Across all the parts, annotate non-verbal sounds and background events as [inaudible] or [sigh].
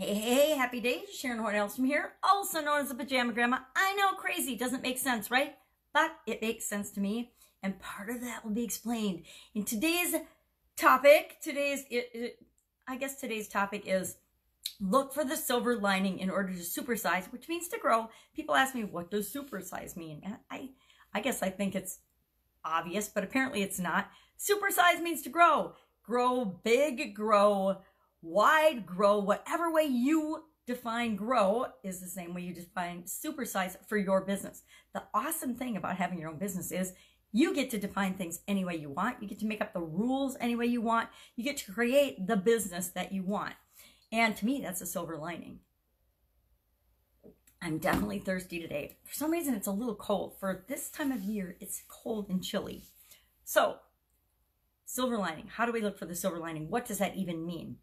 Hey, hey, happy days. Sharon Horn from here, also known as the Pajama Grandma. I know crazy doesn't make sense, right? But it makes sense to me. And part of that will be explained in today's topic. Today's, it, it, I guess today's topic is look for the silver lining in order to supersize, which means to grow. People ask me, what does supersize mean? And I, I guess I think it's obvious, but apparently it's not. Supersize means to grow. Grow big, grow wide, grow, whatever way you define grow is the same way you define supersize for your business. The awesome thing about having your own business is you get to define things any way you want. You get to make up the rules any way you want. You get to create the business that you want. And to me, that's a silver lining. I'm definitely thirsty today. For some reason, it's a little cold. For this time of year, it's cold and chilly. So, silver lining. How do we look for the silver lining? What does that even mean?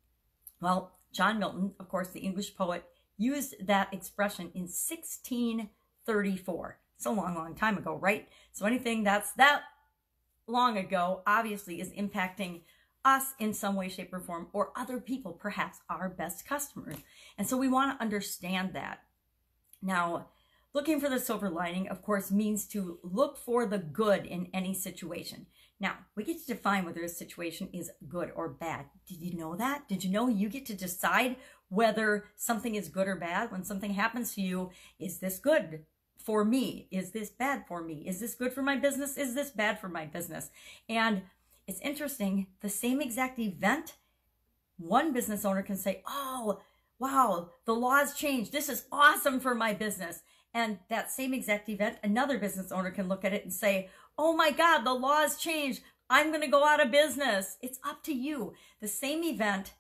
Well, John Milton, of course, the English poet, used that expression in 1634. It's a long, long time ago, right? So anything that's that long ago obviously is impacting us in some way, shape, or form, or other people, perhaps our best customers. And so we want to understand that. Now, looking for the silver lining, of course, means to look for the good in any situation. Now, we get to define whether a situation is good or bad. Did you know that? Did you know you get to decide whether something is good or bad? When something happens to you, is this good for me? Is this bad for me? Is this good for my business? Is this bad for my business? And it's interesting, the same exact event, one business owner can say, Oh, wow, the laws changed. This is awesome for my business. And that same exact event, another business owner can look at it and say, oh my God, the laws changed. I'm going to go out of business. It's up to you. The same event,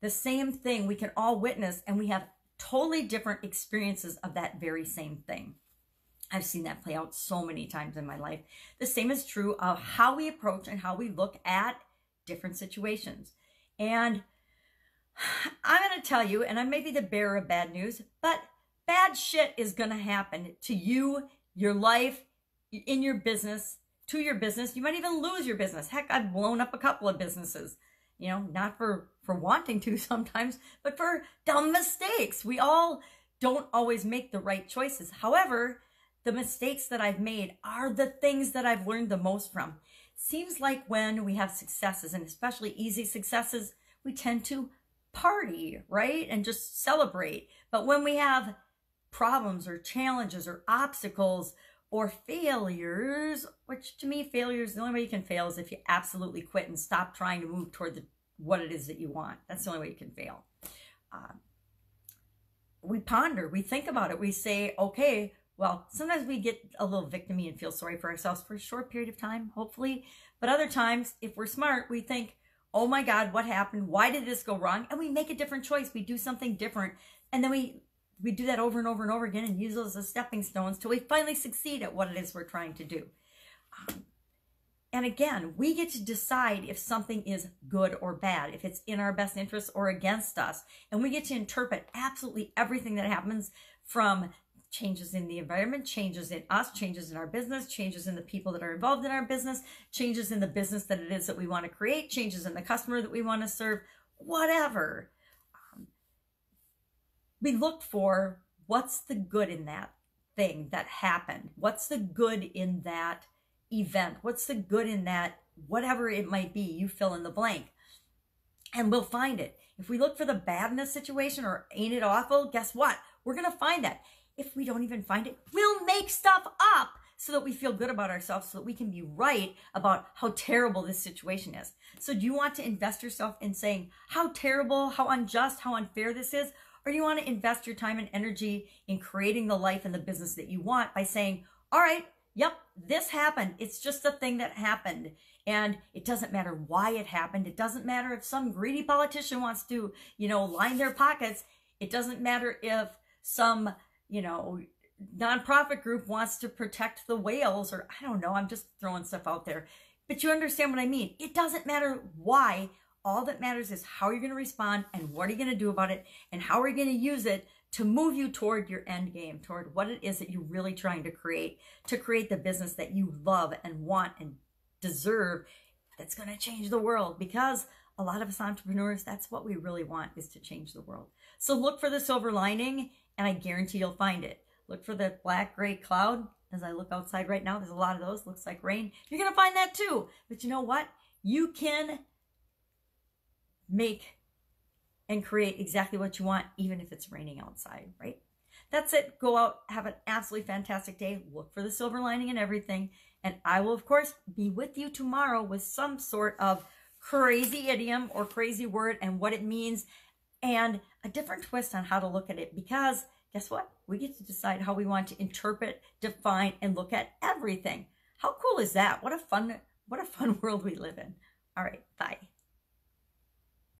the same thing we can all witness, and we have totally different experiences of that very same thing. I've seen that play out so many times in my life. The same is true of how we approach and how we look at different situations. And [sighs] I'm going to tell you, and I may be the bearer of bad news, but bad shit is going to happen to you, your life, in your business, to your business. You might even lose your business. Heck, I've blown up a couple of businesses, you know, not for, for wanting to [laughs] sometimes, but for dumb mistakes. We all don't always make the right choices. However, the mistakes that I've made are the things that I've learned the most from. Seems like when we have successes and especially easy successes, we tend to party, right? And just celebrate. But when we have problems or challenges or obstacles or failures, which to me, failures, the only way you can fail is if you absolutely quit and stop trying to move toward the, what it is that you want. That's the only way you can fail. Uh, we ponder, we think about it, we say, okay, well, sometimes we get a little victimy and feel sorry for ourselves for a short period of time, hopefully. But other times, if we're smart, we think, oh my God, what happened? Why did this go wrong? And we make a different choice. We do something different. And then we we do that over and over and over again and use those as stepping stones till we finally succeed at what it is we're trying to do. Um, and again, we get to decide if something is good or bad, if it's in our best interest or against us. And we get to interpret absolutely everything that happens from changes in the environment, changes in us, changes in our business, changes in the people that are involved in our business, changes in the business that it is that we want to create, changes in the customer that we want to serve, whatever we look for what's the good in that thing that happened? What's the good in that event? What's the good in that, whatever it might be, you fill in the blank. And we'll find it. If we look for the bad in a situation or ain't it awful, guess what? We're going to find that. If we don't even find it, we'll make stuff up so that we feel good about ourselves, so that we can be right about how terrible this situation is. So, do you want to invest yourself in saying how terrible, how unjust, how unfair this is? Or do you want to invest your time and energy in creating the life and the business that you want by saying, all right, yep, this happened. It's just a thing that happened. And it doesn't matter why it happened. It doesn't matter if some greedy politician wants to, you know, line their pockets. It doesn't matter if some, you know, nonprofit group wants to protect the whales or I don't know. I'm just throwing stuff out there. But you understand what I mean. It doesn't matter why. All that matters is how you're going to respond and what are you going to do about it and how are you going to use it to move you toward your end game, toward what it is that you're really trying to create, to create the business that you love and want and deserve that's going to change the world. Because a lot of us entrepreneurs, that's what we really want is to change the world. So look for the silver lining and I guarantee you'll find it. Look for the black gray cloud. As I look outside right now, there's a lot of those. Looks like rain. You're going to find that too. But you know what? You can make and create exactly what you want, even if it's raining outside, right? That's it. Go out, have an absolutely fantastic day. Look for the silver lining in everything. And I will, of course, be with you tomorrow with some sort of crazy idiom or crazy word and what it means and a different twist on how to look at it because guess what? We get to decide how we want to interpret, define, and look at everything. How cool is that? What a fun, what a fun [laughs] world we live in. All right, bye.